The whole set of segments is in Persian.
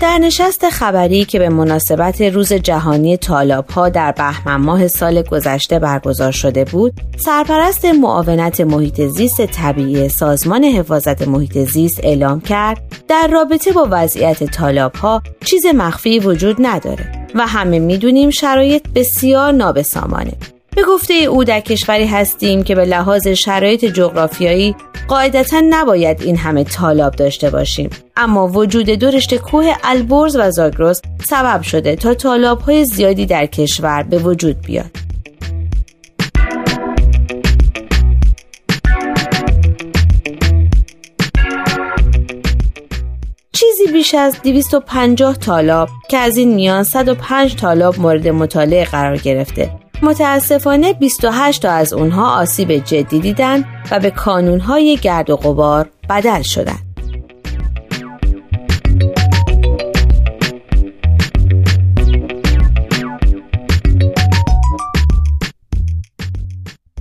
در نشست خبری که به مناسبت روز جهانی طالاب ها در بهمن ماه سال گذشته برگزار شده بود، سرپرست معاونت محیط زیست طبیعی سازمان حفاظت محیط زیست اعلام کرد در رابطه با وضعیت طالاب ها چیز مخفی وجود نداره و همه می‌دونیم شرایط بسیار نابسامانه. به گفته او در کشوری هستیم که به لحاظ شرایط جغرافیایی قاعدتا نباید این همه طالاب داشته باشیم. اما وجود دو رشته کوه البرز و زاگرس سبب شده تا طالاب های زیادی در کشور به وجود بیاد. چیزی بیش از 250 طالاب که از این میان 105 طالاب مورد مطالعه قرار گرفته. متاسفانه 28 تا از اونها آسیب جدی دیدن و به کانونهای گرد و غبار بدل شدن.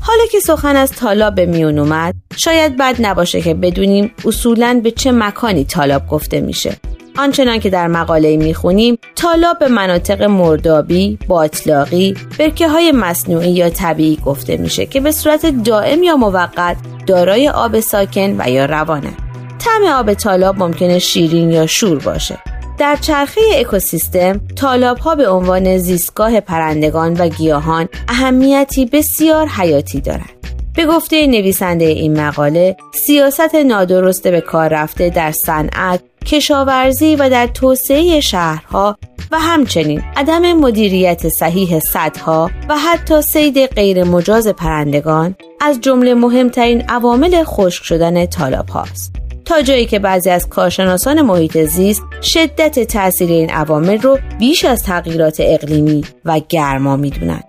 حالا که سخن از طالاب به میون اومد شاید بد نباشه که بدونیم اصولا به چه مکانی طالاب گفته میشه آنچنان که در مقاله می‌خونیم تالاب به مناطق مردابی، باطلاقی، برکه های مصنوعی یا طبیعی گفته میشه که به صورت دائم یا موقت دارای آب ساکن و یا روانه. طعم آب تالاب ممکنه شیرین یا شور باشه. در چرخه اکوسیستم تالاب ها به عنوان زیستگاه پرندگان و گیاهان اهمیتی بسیار حیاتی دارند. به گفته نویسنده این مقاله سیاست نادرست به کار رفته در صنعت کشاورزی و در توسعه شهرها و همچنین عدم مدیریت صحیح صدها و حتی سید غیر مجاز پرندگان از جمله مهمترین عوامل خشک شدن طالاب هاست. تا جایی که بعضی از کارشناسان محیط زیست شدت تاثیر این عوامل رو بیش از تغییرات اقلیمی و گرما می‌دونند.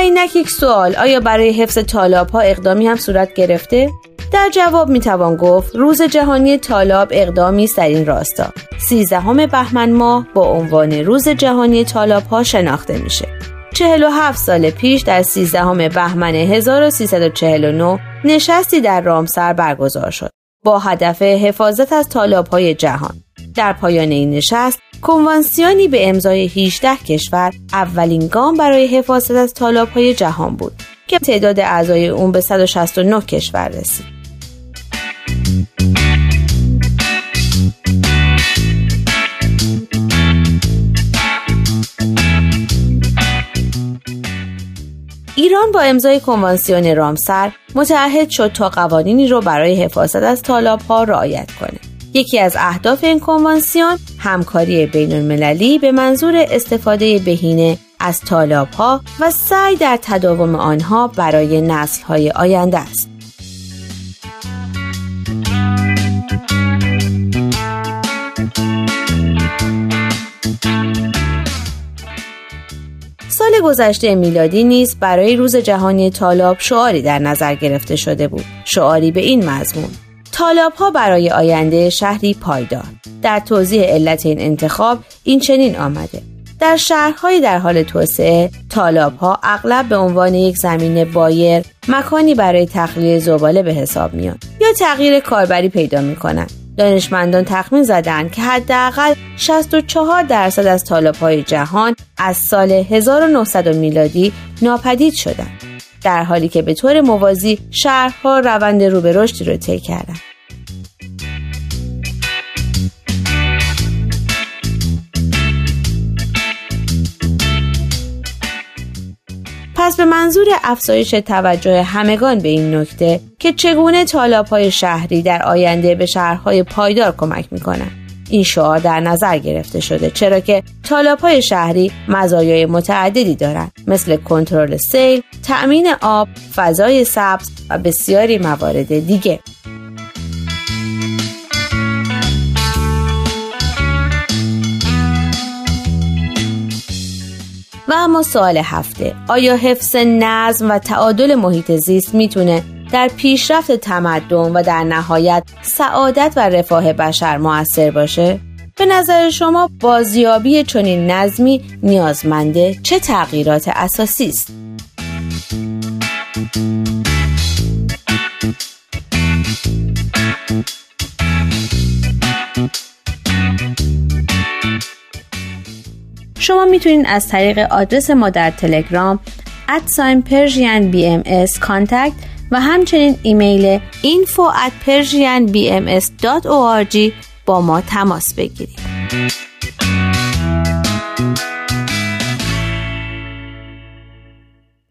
اینک یک سوال آیا برای حفظ طالاب ها اقدامی هم صورت گرفته؟ در جواب می توان گفت روز جهانی طالاب اقدامی است در این راستا. 13 بهمن ماه با عنوان روز جهانی طالاب ها شناخته میشه. 47 سال پیش در 13 بهمن 1349 نشستی در رامسر برگزار شد با هدف حفاظت از طالاب های جهان. در پایان این نشست کنوانسیونی به امضای 18 کشور اولین گام برای حفاظت از های جهان بود که تعداد اعضای اون به 169 کشور رسید. ایران با امضای کنوانسیون رامسر متعهد شد تا قوانینی رو برای حفاظت از طالاب ها رعایت کنه. یکی از اهداف این کنوانسیون همکاری بین المللی به منظور استفاده بهینه از طالاب ها و سعی در تداوم آنها برای نسل های آینده است. سال گذشته میلادی نیز برای روز جهانی طالاب شعاری در نظر گرفته شده بود. شعاری به این مضمون طالاب ها برای آینده شهری پایدار. در توضیح علت این انتخاب این چنین آمده. در شهرهای در حال توسعه طالاب ها اغلب به عنوان یک زمین بایر مکانی برای تخلیه زباله به حساب میان یا تغییر کاربری پیدا می کنند. دانشمندان تخمین زدند که حداقل 64 درصد از طالاب های جهان از سال 1900 میلادی ناپدید شدند در حالی که به طور موازی شهرها روند رو به رشدی رو طی کردند به منظور افزایش توجه همگان به این نکته که چگونه طالاب های شهری در آینده به شهرهای پایدار کمک می‌کنند این شعار در نظر گرفته شده چرا که طالاب های شهری مزایای متعددی دارند مثل کنترل سیل، تأمین آب، فضای سبز و بسیاری موارد دیگه. و اما سوال هفته آیا حفظ نظم و تعادل محیط زیست می‌تونه در پیشرفت تمدن و در نهایت سعادت و رفاه بشر موثر باشه؟ به نظر شما بازیابی چنین نظمی نیازمنده چه تغییرات اساسی است؟ شما می‌تونید از طریق آدرس ما در تلگرام ادساین پرژین و همچنین ایمیل persianbms.org با ما تماس بگیرید.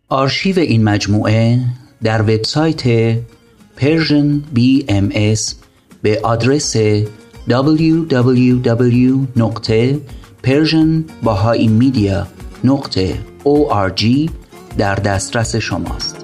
آرشیو این مجموعه در وبسایت Persian BMS به آدرس www.persianbahaimedia.org در دسترس شماست.